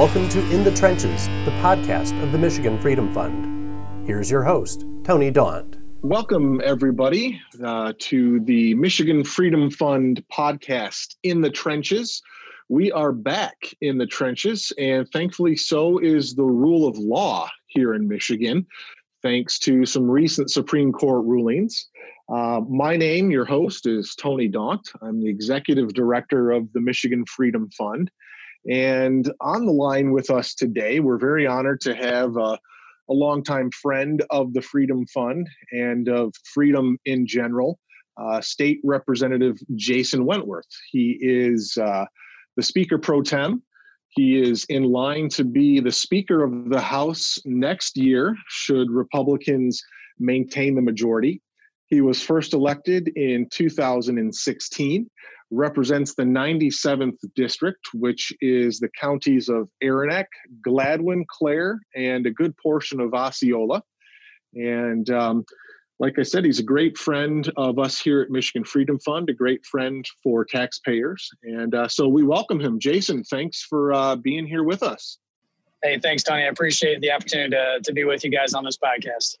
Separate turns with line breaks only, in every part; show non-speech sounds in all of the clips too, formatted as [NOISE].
Welcome to In the Trenches, the podcast of the Michigan Freedom Fund. Here's your host, Tony Daunt.
Welcome, everybody, uh, to the Michigan Freedom Fund podcast, In the Trenches. We are back in the trenches, and thankfully, so is the rule of law here in Michigan, thanks to some recent Supreme Court rulings. Uh, my name, your host, is Tony Daunt. I'm the executive director of the Michigan Freedom Fund. And on the line with us today, we're very honored to have a, a longtime friend of the Freedom Fund and of freedom in general, uh, State Representative Jason Wentworth. He is uh, the Speaker pro tem. He is in line to be the Speaker of the House next year, should Republicans maintain the majority. He was first elected in 2016 represents the 97th district, which is the counties of Arenac, Gladwin, Clare, and a good portion of Osceola. And um, like I said, he's a great friend of us here at Michigan Freedom Fund, a great friend for taxpayers. And uh, so we welcome him. Jason, thanks for uh, being here with us.
Hey, thanks, Tony. I appreciate the opportunity to, to be with you guys on this podcast.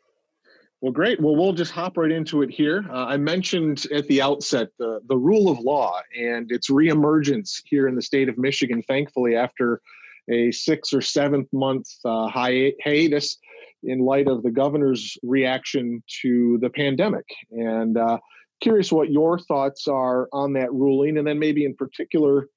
Well, great. Well, we'll just hop right into it here. Uh, I mentioned at the outset the, the rule of law and its reemergence here in the state of Michigan, thankfully, after a six or seventh month uh, hi- hiatus in light of the governor's reaction to the pandemic. And uh, curious what your thoughts are on that ruling, and then maybe in particular,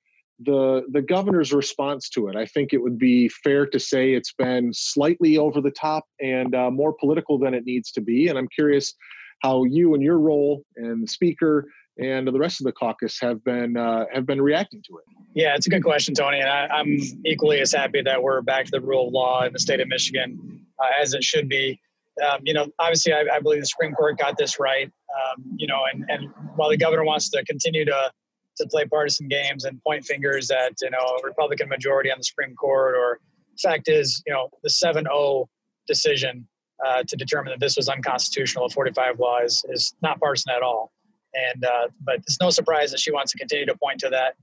the the governor's response to it. I think it would be fair to say it's been slightly over the top and uh, more political than it needs to be. And I'm curious how you and your role and the speaker and the rest of the caucus have been uh, have been reacting to it.
Yeah, it's a good question, Tony. And I, am equally as happy that we're back to the rule of law in the state of Michigan uh, as it should be. Um, you know, obviously, I, I, believe the Supreme Court got this right. Um, you know, and and while the governor wants to continue to to play partisan games and point fingers at you know a Republican majority on the Supreme Court. Or fact is, you know, the 7-0 decision uh, to determine that this was unconstitutional, 45 law is, is not partisan at all. And uh, but it's no surprise that she wants to continue to point to that.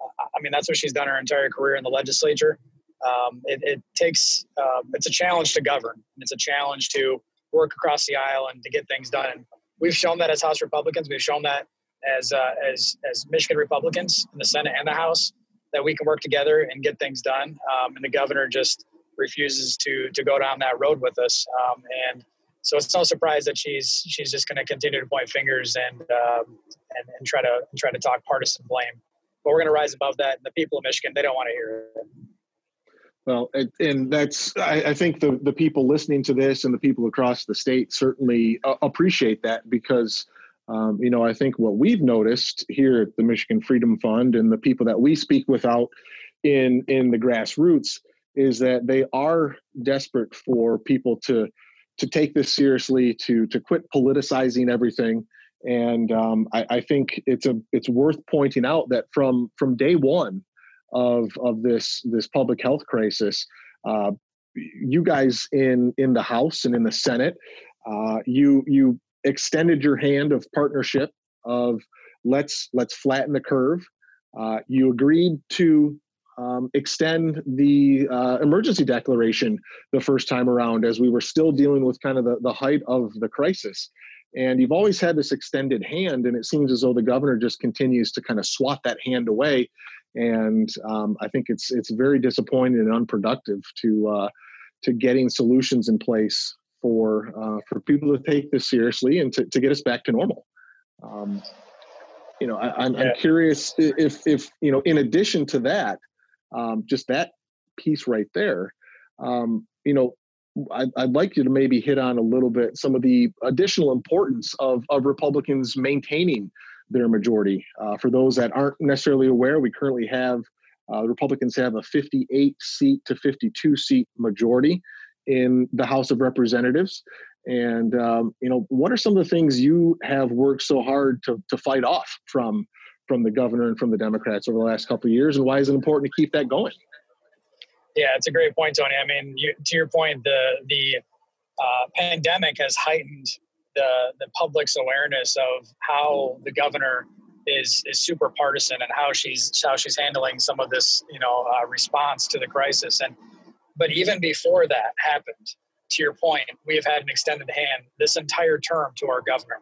I mean, that's what she's done her entire career in the legislature. Um, it, it, takes uh, it's a challenge to govern. It's a challenge to work across the aisle and to get things done. We've shown that as House Republicans. We've shown that as uh, as as Michigan Republicans in the Senate and the House that we can work together and get things done. Um, and the governor just refuses to to go down that road with us. Um, and so it's no surprise that she's she's just going to continue to point fingers and, um, and and try to try to talk partisan blame. But we're going to rise above that. And the people of Michigan they don't want to hear it.
Well, and that's I, think the the people listening to this and the people across the state certainly uh, appreciate that because um, you know, I think what we've noticed here at the Michigan Freedom Fund and the people that we speak with out in in the grassroots is that they are desperate for people to to take this seriously, to to quit politicizing everything. And um, I, I think it's a it's worth pointing out that from from day one of of this this public health crisis, uh, you guys in in the House and in the Senate, uh, you you extended your hand of partnership of let's let's flatten the curve. Uh, you agreed to um, extend the uh, emergency declaration the first time around as we were still dealing with kind of the, the height of the crisis. And you've always had this extended hand, and it seems as though the governor just continues to kind of swat that hand away. And um, I think it's it's very disappointing and unproductive to uh, to getting solutions in place for uh, for people to take this seriously and to, to get us back to normal. Um, you know, I, am yeah. curious if if you know, in addition to that, um, just that piece right there, um, you know, I'd, I'd, like you to maybe hit on a little bit some of the additional importance of of Republicans maintaining their majority. Uh, for those that aren't necessarily aware, we currently have uh, Republicans have a 58 seat to 52 seat majority in the House of Representatives. And um, you know, what are some of the things you have worked so hard to to fight off from from the governor and from the Democrats over the last couple of years, and why is it important to keep that going?
Yeah, it's a great point, Tony. I mean, you, to your point, the the uh, pandemic has heightened the the public's awareness of how the governor is is super partisan and how she's how she's handling some of this you know uh, response to the crisis and but even before that happened to your point we have had an extended hand this entire term to our governor.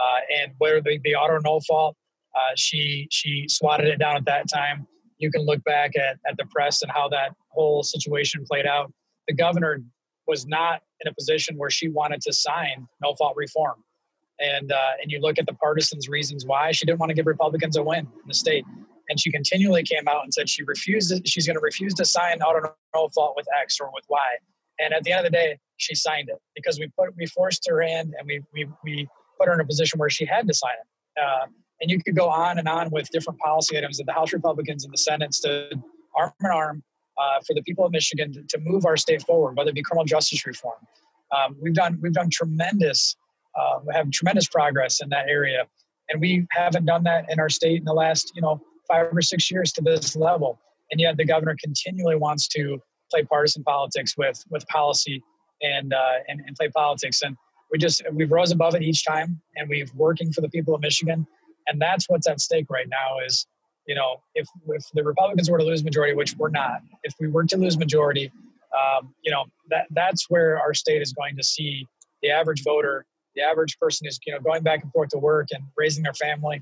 Uh, and whether the, the auto no fault uh, she she swatted it down at that time. You can look back at, at the press and how that whole situation played out. The governor was not in a position where she wanted to sign no fault reform. And uh, and you look at the partisans' reasons why she didn't want to give Republicans a win in the state, and she continually came out and said she refused. She's going to refuse to sign out of no fault with X or with Y. And at the end of the day, she signed it because we put we forced her in, and we we we put her in a position where she had to sign it. Uh, and you could go on and on with different policy items that the House Republicans and the Senate stood arm in arm uh, for the people of Michigan to, to, move our state forward, whether it be criminal justice reform. Um, we've done we've done tremendous uh, have tremendous progress in that area. And we haven't done that in our state in the last, you know, five or six years to this level. And yet the governor continually wants to play partisan politics with with policy and uh, and, and play politics. And we just we've rose above it each time, and we've working for the people of Michigan. And that's what's at stake right now. Is you know if if the Republicans were to lose majority, which we're not, if we were to lose majority, um, you know that that's where our state is going to see the average voter the average person is you know going back and forth to work and raising their family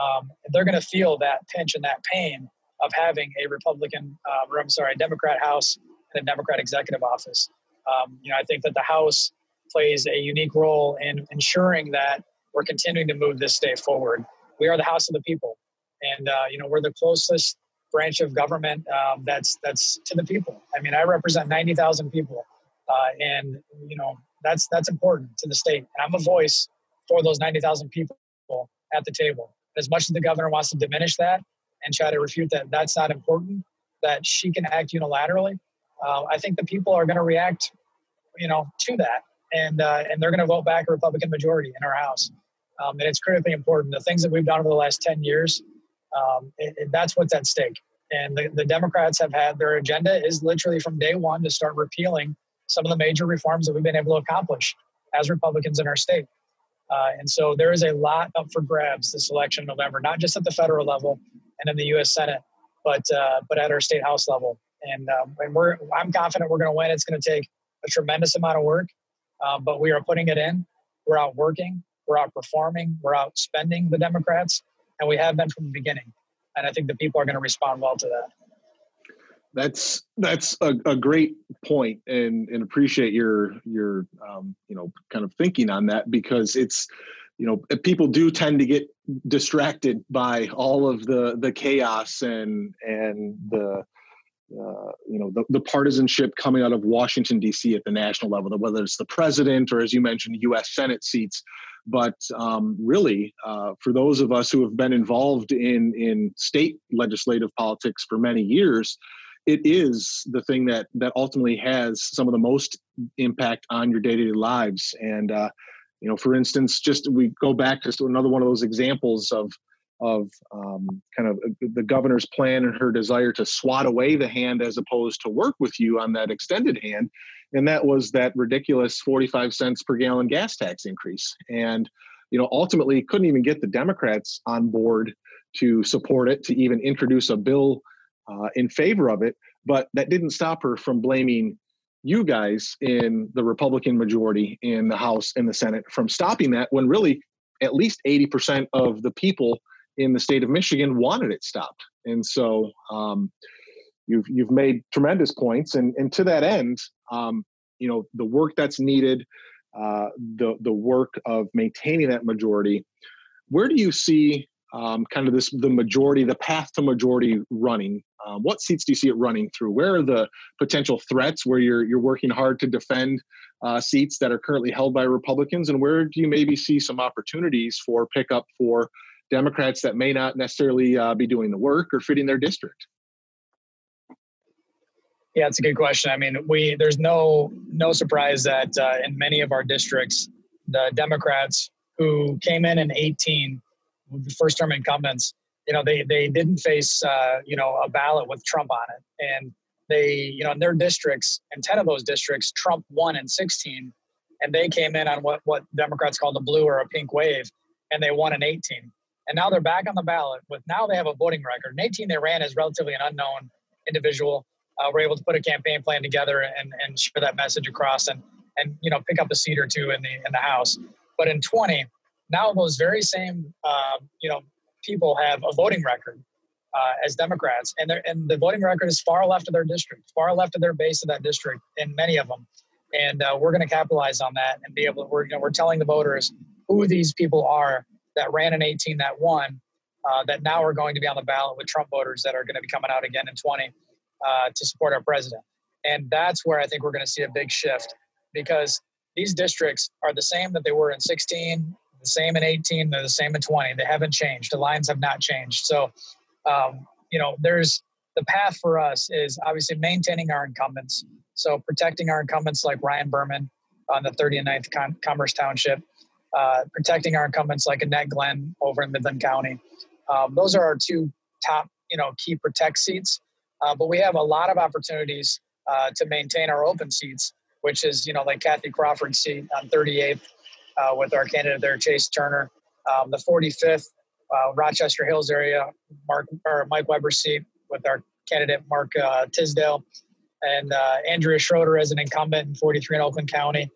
um, they're going to feel that pinch and that pain of having a republican uh, or i'm sorry a democrat house and a democrat executive office um, you know i think that the house plays a unique role in ensuring that we're continuing to move this state forward we are the house of the people and uh, you know we're the closest branch of government um, that's that's to the people i mean i represent 90000 people uh, and you know that's that's important to the state. And I'm a voice for those 90,000 people at the table. As much as the governor wants to diminish that and try to refute that that's not important, that she can act unilaterally, uh, I think the people are going to react, you know, to that, and uh, and they're going to vote back a Republican majority in our House. Um, and it's critically important. The things that we've done over the last 10 years, um, it, it, that's what's at stake. And the, the Democrats have had their agenda is literally from day one to start repealing some of the major reforms that we've been able to accomplish as Republicans in our state. Uh, and so there is a lot up for grabs this election in November, not just at the federal level and in the U.S. Senate, but uh, but at our state house level. And, um, and we're I'm confident we're going to win. It's going to take a tremendous amount of work, uh, but we are putting it in. We're out working. We're out performing. We're out spending the Democrats, and we have been from the beginning. And I think the people are going to respond well to that.
That's that's a, a great point, and and appreciate your your um, you know kind of thinking on that because it's you know people do tend to get distracted by all of the the chaos and and the uh, you know the, the partisanship coming out of Washington D.C. at the national level, whether it's the president or, as you mentioned, U.S. Senate seats. But um, really, uh, for those of us who have been involved in in state legislative politics for many years, it is the thing that that ultimately has some of the most impact on your day-to-day lives. And uh, you know for instance just we go back to another one of those examples of of um, kind of uh, the governor's plan and her desire to swat away the hand as opposed to work with you on that extended hand. And that was that ridiculous 45 cents per gallon gas tax increase. And you know ultimately couldn't even get the democrats on board to support it to even introduce a bill uh, in favor of it. But that didn't stop her from blaming you guys in the Republican majority in the House and the Senate from stopping that when really at least 80% of the people in the state of Michigan wanted it stopped. And so um, you've you've made tremendous points, and and to that end, um, you know the work that's needed, uh, the the work of maintaining that majority. Where do you see um, kind of this the majority, the path to majority running? Um, what seats do you see it running through? Where are the potential threats where you're you're working hard to defend uh, seats that are currently held by Republicans, and where do you maybe see some opportunities for pickup for Democrats that may not necessarily uh, be doing the work or fitting their district?
Yeah, it's a good question. I mean, we there's no no surprise that uh, in many of our districts, the Democrats who came in in 18 first term incumbents, you know, they, they didn't face, uh, you know, a ballot with Trump on it. And they, you know, in their districts, and 10 of those districts, Trump won in 16. And they came in on what, what Democrats call the blue or a pink wave, and they won in 18. And now they're back on the ballot with now they have a voting record. In 18, they ran as relatively an unknown individual. Uh, we're able to put a campaign plan together and, and share that message across and, and, you know, pick up a seat or two in the, in the House. But in 20, now those very same, uh, you know, people have a voting record uh, as Democrats, and, and the voting record is far left of their district, far left of their base of that district, in many of them. And uh, we're going to capitalize on that and be able to. We're, you know, we're telling the voters who these people are that ran in 18 that won, uh, that now are going to be on the ballot with Trump voters that are going to be coming out again in 20 uh, to support our president. And that's where I think we're going to see a big shift because these districts are the same that they were in 16, the same in 18, they're the same in 20. They haven't changed. The lines have not changed. So, um, you know, there's the path for us is obviously maintaining our incumbents. So protecting our incumbents like Ryan Berman on the 39th Com- Commerce Township, uh, protecting our incumbents like Annette Glenn over in Midland County. Um, those are our two top, you know, key protect seats. Uh, but we have a lot of opportunities uh, to maintain our open seats, which is, you know, like Kathy Crawford's seat on 38th uh, with our candidate there, Chase Turner. Um, the 45th, uh, Rochester Hills area, Mark or Mike Webber's seat with our candidate Mark uh, Tisdel, and Andrea Schroeder as an incumbent in 43 in Oakland County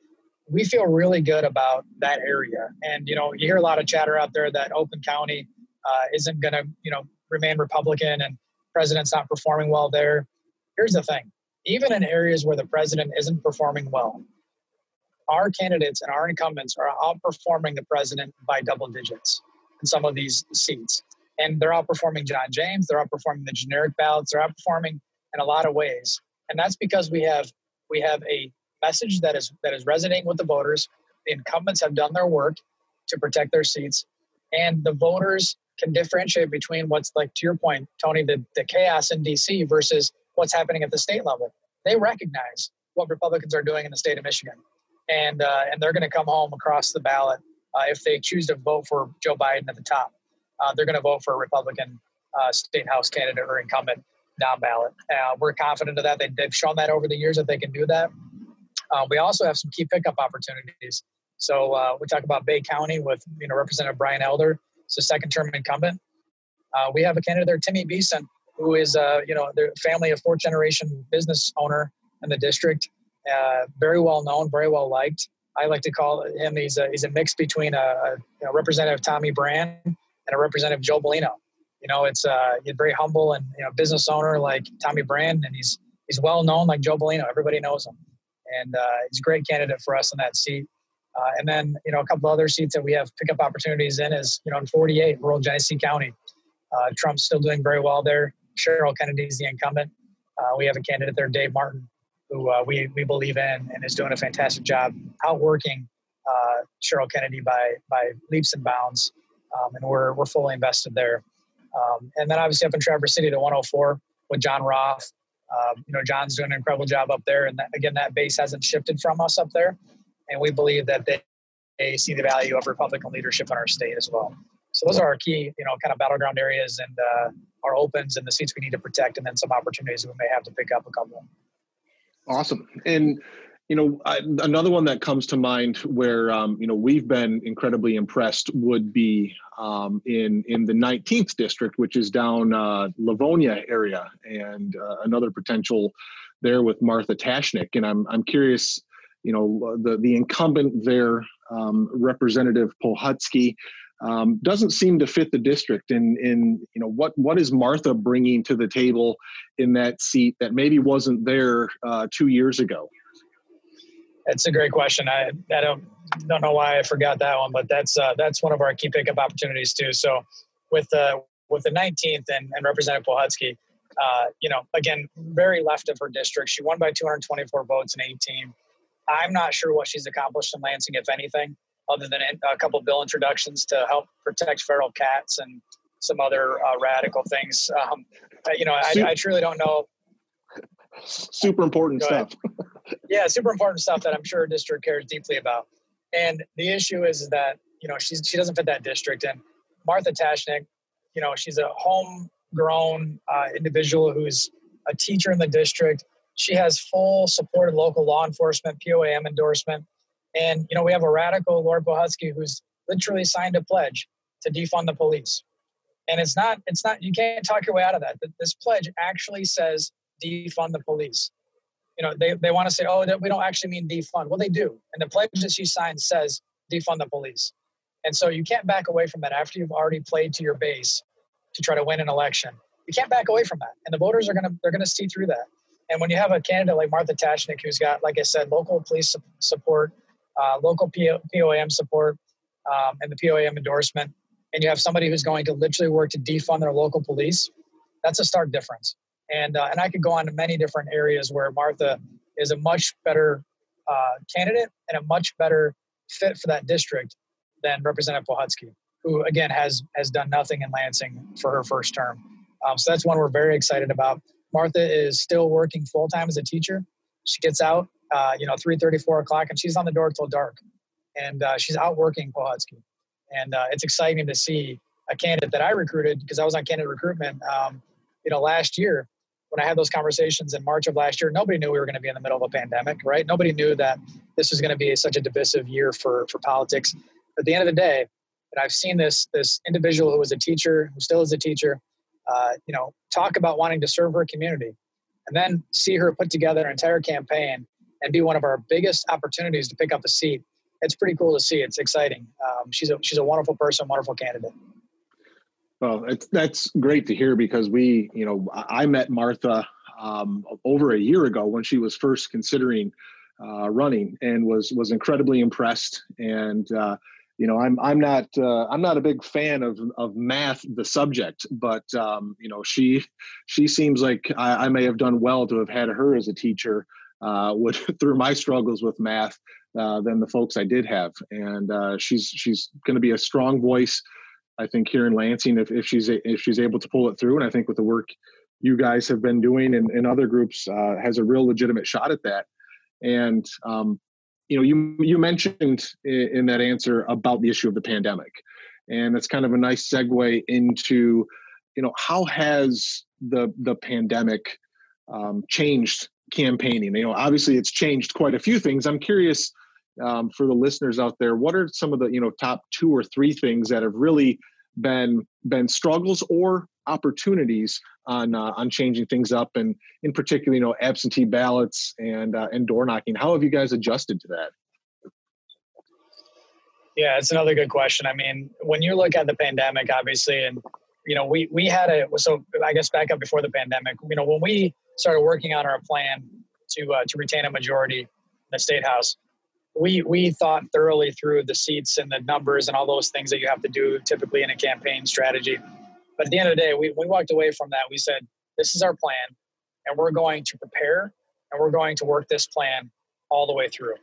we feel really good about that area. And, you know, you hear a lot of chatter out there that Oakland County uh, isn't going to, you know, remain Republican and president's not performing well there. Here's the thing even in areas where the president isn't performing well, our candidates and our incumbents are outperforming the president by double digits in some of these seats. And they're outperforming John James, they're outperforming the generic ballots, they're outperforming in a lot of ways. And that's because we have we have a message that is that is resonating with the voters. The incumbents have done their work to protect their seats, and the voters can differentiate between what's like to your point, Tony, the, the chaos in DC versus what's happening at the state level. They recognize what Republicans are doing in the state of Michigan, and uh, and they're going to come home across the ballot uh, if they choose to vote for Joe Biden at the top. Uh, they're going to vote for a Republican uh, state house candidate or incumbent down ballot. Uh, we're confident of that. They, they've shown that over the years that they can do that. Uh, we also have some key pickup opportunities. So we talk about Bay County with you know Representative Brian Elder, it's a second-term incumbent. Uh, we have a candidate there, Timmy Beson, who is uh, you know family of fourth-generation business owner in the district, uh, very well known, very well liked. I like to call him he's a, he's a mix between a, a you know, Representative Tommy Brann and a Representative Joe Bellino. You know, it's uh, very humble and you know business owner like Tommy Brann, and he's he's well known like Joe Bellino. Everybody knows him and uh, he's a great candidate for us in that seat. Uh, and then, you know, a couple other seats that we have pickup opportunities in is, you know, in 48, rural Genesee County. Uh, Trump's still doing very well there. Sheryl Kennedy's the incumbent. Uh, we have a candidate there, Dave Martin, who uh, we, we believe in and is doing a fantastic job outworking uh, Sheryl Kennedy by, by leaps and bounds. Um, and we're, we're fully invested there. Um, and then obviously up in Traverse City to 104 with John Roth. Um, you know, John's doing an incredible job up there, and that, again, that base hasn't shifted from us up there, and we believe that they, they see the value of Republican leadership in our state as well. So those are our key, you know, kind of battleground areas and uh, our opens and the seats we need to protect, and then some opportunities we may have to pick up a couple.
Awesome, and you know, I, another one that comes to mind where um, you know we've been incredibly impressed would be um, in in the 19th district, which is down uh, Livonia area, and uh, another potential there with Martha Ptashnik. And I'm I'm curious, you know, the the incumbent there, um, Representative Pohutsky. Um, doesn't seem to fit the district in in you know what what is Martha bringing to the table in that seat that maybe wasn't there uh, two years ago.
That's a great question. I, I don't don't know why I forgot that one, but that's uh, that's one of our key pickup opportunities too. So with uh, with the 19th and, and Representative Pohutsky, uh, you know, again, very left of her district. She won by 224 votes in 18. I'm not sure what she's accomplished in Lansing, if anything, other than a couple bill introductions to help protect feral cats and some other uh, radical things. Um, you know, I, I, truly don't know.
Super important stuff [LAUGHS]
yeah, super important stuff that I'm sure district cares deeply about. And the issue is that you know she's she doesn't fit that district. And Martha Ptashnik, you know, she's a homegrown uh, individual who's a teacher in the district. She has full support of local law enforcement, POAM endorsement, and you know we have a radical Laurie Pohutsky who's literally signed a pledge to defund the police. And it's not, it's not, you can't talk your way out of that. This pledge actually says defund the police. You know, they, they want to say, oh, we don't actually mean defund. Well, they do. And the pledge that she signed says defund the police. And so you can't back away from that after you've already played to your base to try to win an election. You can't back away from that. And the voters are going to, they're going to see through that. And when you have a candidate like Martha Ptashnik, who's got, like I said, local police support, uh, local POAM support, um, and the POAM endorsement, and you have somebody who's going to literally work to defund their local police, that's a stark difference. And uh, and I could go on to many different areas where Martha is a much better uh, candidate and a much better fit for that district than Representative Pohutsky, who again has has done nothing in Lansing for her first term. Um, so that's one we're very excited about. Martha is still working full time as a teacher. She gets out, uh, you know, 3 4 o'clock, and she's on the door till dark. And uh, she's out working Pohutsky. And uh, it's exciting to see a candidate that I recruited because I was on candidate recruitment, um, you know, last year when I had those conversations in March of last year. Nobody knew we were going to be in the middle of a pandemic, right? Nobody knew that this was going to be such a divisive year for for politics. But at the end of the day, and I've seen this this individual who was a teacher, who still is a teacher, uh, you know, talk about wanting to serve her community, and then see her put together an entire campaign and be one of our biggest opportunities to pick up a seat. It's pretty cool to see. It's exciting. Um, she's a she's a wonderful person, wonderful candidate.
Well, that's great to hear because we, you know, I met Martha um, over a year ago when she was first considering uh, running and was was incredibly impressed and uh, you know i'm i'm not uh, i'm not a big fan of of math the subject but um, you know she she seems like I, I, may have done well to have had her as a teacher uh, with [LAUGHS] through my struggles with math uh, than the folks i did have. And uh, she's she's going to be a strong voice i think here in lansing if, if she's if she's able to pull it through. And i think with the work you guys have been doing and, and other groups uh, has a real legitimate shot at that. And um, you know, you you mentioned in, in that answer about the issue of the pandemic, and that's kind of a nice segue into, you know, how has the the pandemic um, changed campaigning? You know, obviously it's changed quite a few things. I'm curious um, for the listeners out there, what are some of the you know top two or three things that have really been been struggles or opportunities on uh, on changing things up, and in particular, you know, absentee ballots and uh, and door knocking. How have you guys adjusted to that?
Yeah, it's another good question. I mean, when you look at the pandemic, obviously, and you know, we we had a so I guess back up before the pandemic. You know, when we started working on our plan to uh, to retain a majority in the state house, we we thought thoroughly through the seats and the numbers and all those things that you have to do typically in a campaign strategy. But at the end of the day, we, we walked away from that. We said, this is our plan, and we're going to prepare and we're going to work this plan all the way through.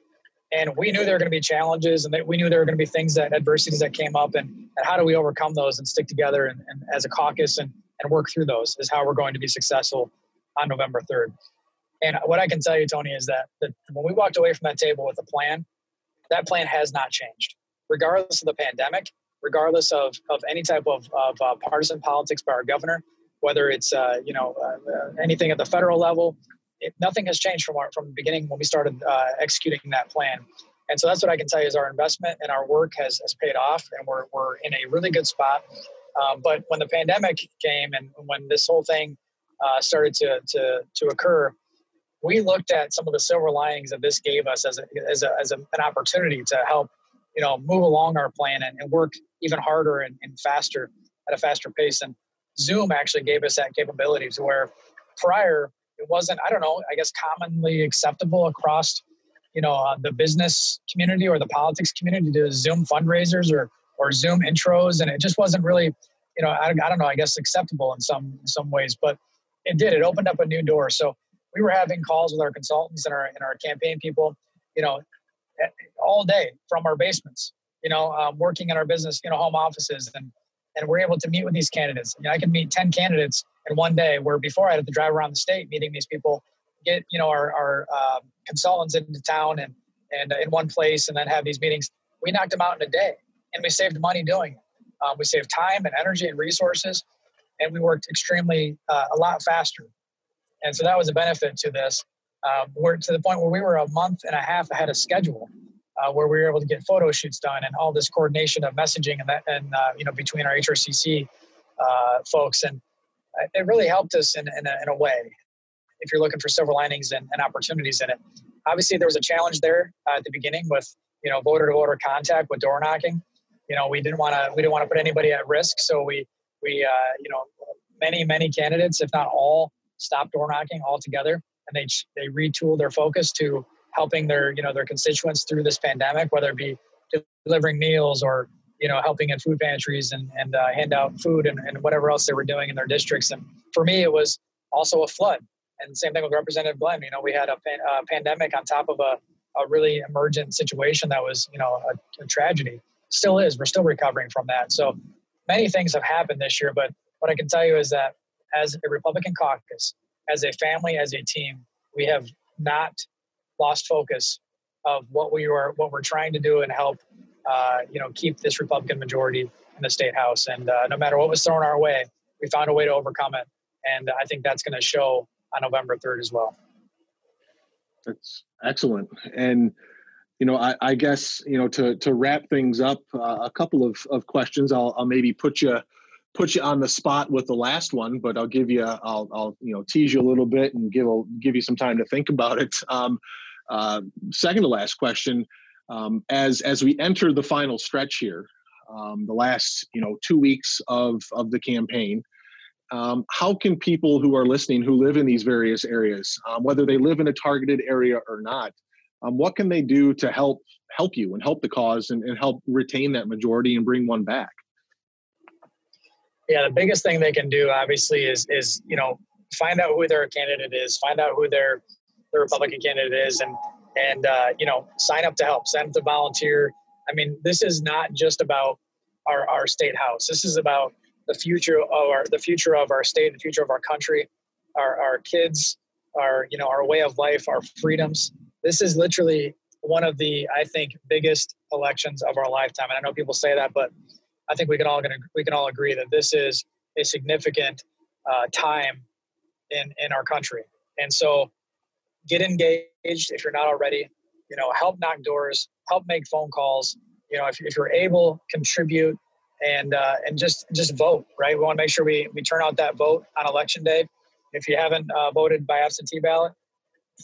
And we knew there were going to be challenges and we knew there were going to be things that adversities that came up and, and how do we overcome those and stick together and, and as a caucus and, and work through those is how we're going to be successful on November 3rd. And what I can tell you, Tony, is that, when we walked away from that table with a plan, that plan has not changed. Regardless of the pandemic, regardless of, of any type of, of uh, partisan politics by our governor, whether it's uh, you know uh, uh, anything at the federal level. It, nothing has changed from our, from the beginning when we started uh, executing that plan. And so that's what I can tell you is our investment and our work has, has paid off, and we're, we're in a really good spot. Um, but when the pandemic came and when this whole thing uh, started to, to, to occur, we looked at some of the silver linings that this gave us as, a, as, a, as a, an opportunity to help you know move along our plan and, and work even harder and, and, faster at a faster pace. And zoom actually gave us that capability to where prior it wasn't i don't know i guess commonly acceptable across you know uh, the business community or the politics community to zoom fundraisers or or zoom intros. And it just wasn't really you know i, I don't know i guess acceptable in some in some ways. But it did it opened up a new door so we were having calls with our consultants and our and our campaign people you know all day from our basements, you know, um, working in our business, you know, home offices. And, and we're able to meet with these candidates. You know, I can meet 10 candidates in one day where before I had to drive around the state meeting these people, get, you know, our, our uh, consultants into town and, and in one place and then have these meetings. We knocked them out in a day and we saved money doing it. Um, we saved time and energy and resources and we worked extremely uh, a lot faster. And so that was a benefit to this. Um, we're to the point where we were a month and a half ahead of schedule uh, where we were able to get photo shoots done and all this coordination of messaging and that, and uh, you know between our HRCC uh, folks, and it really helped us in, in, a, in a way. If you're looking for silver linings and, and, opportunities in it, obviously there was a challenge there uh, at the beginning with you know voter to voter contact with door knocking. You know we didn't want to we didn't want to put anybody at risk, so we we uh, you know many many candidates, if not all, stopped door knocking altogether, and they they retooled their focus to helping their you know their constituents through this pandemic, whether it be delivering meals or you know helping in food pantries and and uh, hand out food and, and whatever else they were doing in their districts. And for me, it was also a flood. And same thing with Representative Glenn. You know, we had a, a pandemic on top of a, a really emergent situation that was you know a, a tragedy. Still is. We're still recovering from that. So many things have happened this year. But what I can tell you is that as a Republican caucus, as a family, as a team, we have not lost focus of what we were what we're trying to do and help uh, you know keep this Republican majority in the state house. And uh, no matter what was thrown our way, we found a way to overcome it. And I think that's going to show on November third as well.
That's excellent. And you know, I, I guess you know to to wrap things up, uh, a couple of, of questions. I'll, I'll maybe put you put you on the spot with the last one, but I'll give you I'll I'll you know tease you a little bit and give give you some time to think about it. [LAUGHS] Um, uh, second to last question, um, as as we enter the final stretch here, um, the last you know two weeks of of the campaign. Um, how can people who are listening who live in these various areas, um, whether they live in a targeted area or not, um, what can they do to help help you and help the cause and, and help retain that majority and bring one back?
Yeah, the biggest thing they can do, obviously, is is you know find out who their candidate is, find out who their the Republican candidate is, and and uh, you know sign up to help, sign up to volunteer. I mean, this is not just about our our state house. This is about the future of our the future of our state, the future of our country, our our kids, our you know our way of life, our freedoms. This is literally one of the I think biggest elections of our lifetime. And I know people say that, but I think we can all gonna we can all agree that this is a significant uh, time in in our country. And so, get engaged if you're not already. You know, help knock doors, help make phone calls. You know, if, if you're able, contribute and uh, and just just vote. Right, we want to make sure we we turn out that vote on election day. If you haven't uh, voted by absentee ballot,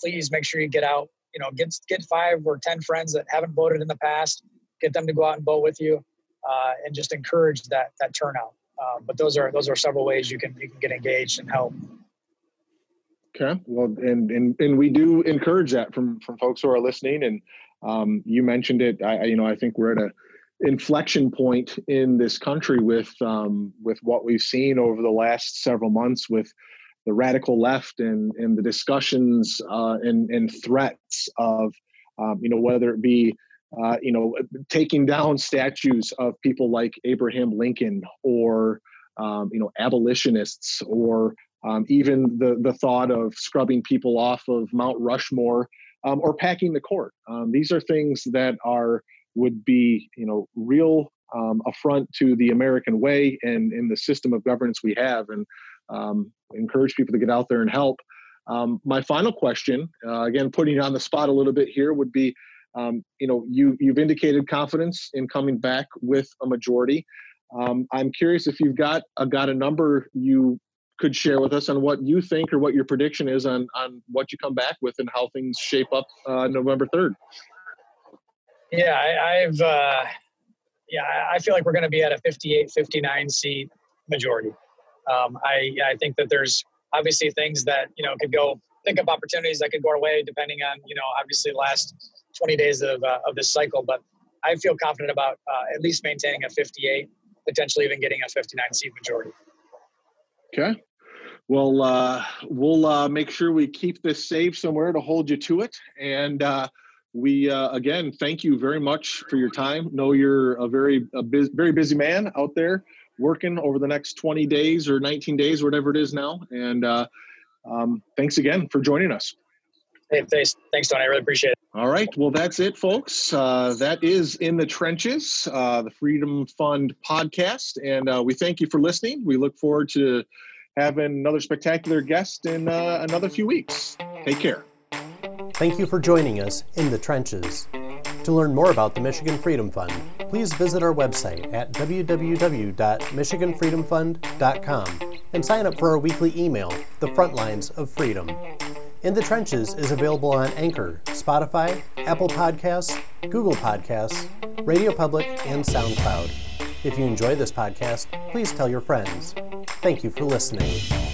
please make sure you get out. You know, get get five or ten friends that haven't voted in the past. Get them to go out and vote with you uh, and just encourage that that turnout. Uh, but those are those are several ways you can you can get engaged and help.
Okay, well, and and and we do encourage that from from folks who are listening. And um, you mentioned it. I you know I think we're at a inflection point in this country with um, with what we've seen over the last several months with the radical left and and the discussions uh, and and threats of um, you know whether it be uh, you know, taking down statues of people like Abraham Lincoln or, um, you know, abolitionists or um, even the, the thought of scrubbing people off of Mount Rushmore um, or packing the court. Um, these are things that are would be, you know, real um, affront to the American way and in the system of governance we have and um, encourage people to get out there and help. my final question, uh, again, putting you on the spot a little bit here, would be um, you know, you you've indicated confidence in coming back with a majority. Um, I'm curious if you've got a, got a number you could share with us on what you think or what your prediction is on on what you come back with and how things shape up uh, November third.
Yeah, I, have uh, yeah, I feel like we're going to be at a 58, 59 seat majority. Um, I I think that there's obviously things that you know could go pick up opportunities that could go our way depending on you know obviously last 20 days of, uh, of this cycle. But I feel confident about uh, at least maintaining a 58, potentially even getting a 59 seat majority.
Okay. Well, uh, we'll uh, make sure we keep this safe somewhere to hold you to it. And uh, we, uh, again, thank you very much for your time. Know you're a very, a biz- very busy man out there working over the next 20 days or 19 days, whatever it is now. And uh, um, thanks again for joining us.
Hey, thanks, thanks, Tony. I really appreciate it.
All right. Well, that's it, folks. Uh, that is In the Trenches, uh, the Freedom Fund podcast. And uh, we thank you for listening. We look forward to having another spectacular guest in uh, another few weeks. Take care.
Thank you for joining us in the trenches. To learn more about the Michigan Freedom Fund, please visit our website at www.michiganfreedomfund.com and sign up for our weekly email, The Frontlines of Freedom. In the Trenches is available on Anchor, Spotify, Apple Podcasts, Google Podcasts, Radio Public, and SoundCloud. If you enjoy this podcast, please tell your friends. Thank you for listening.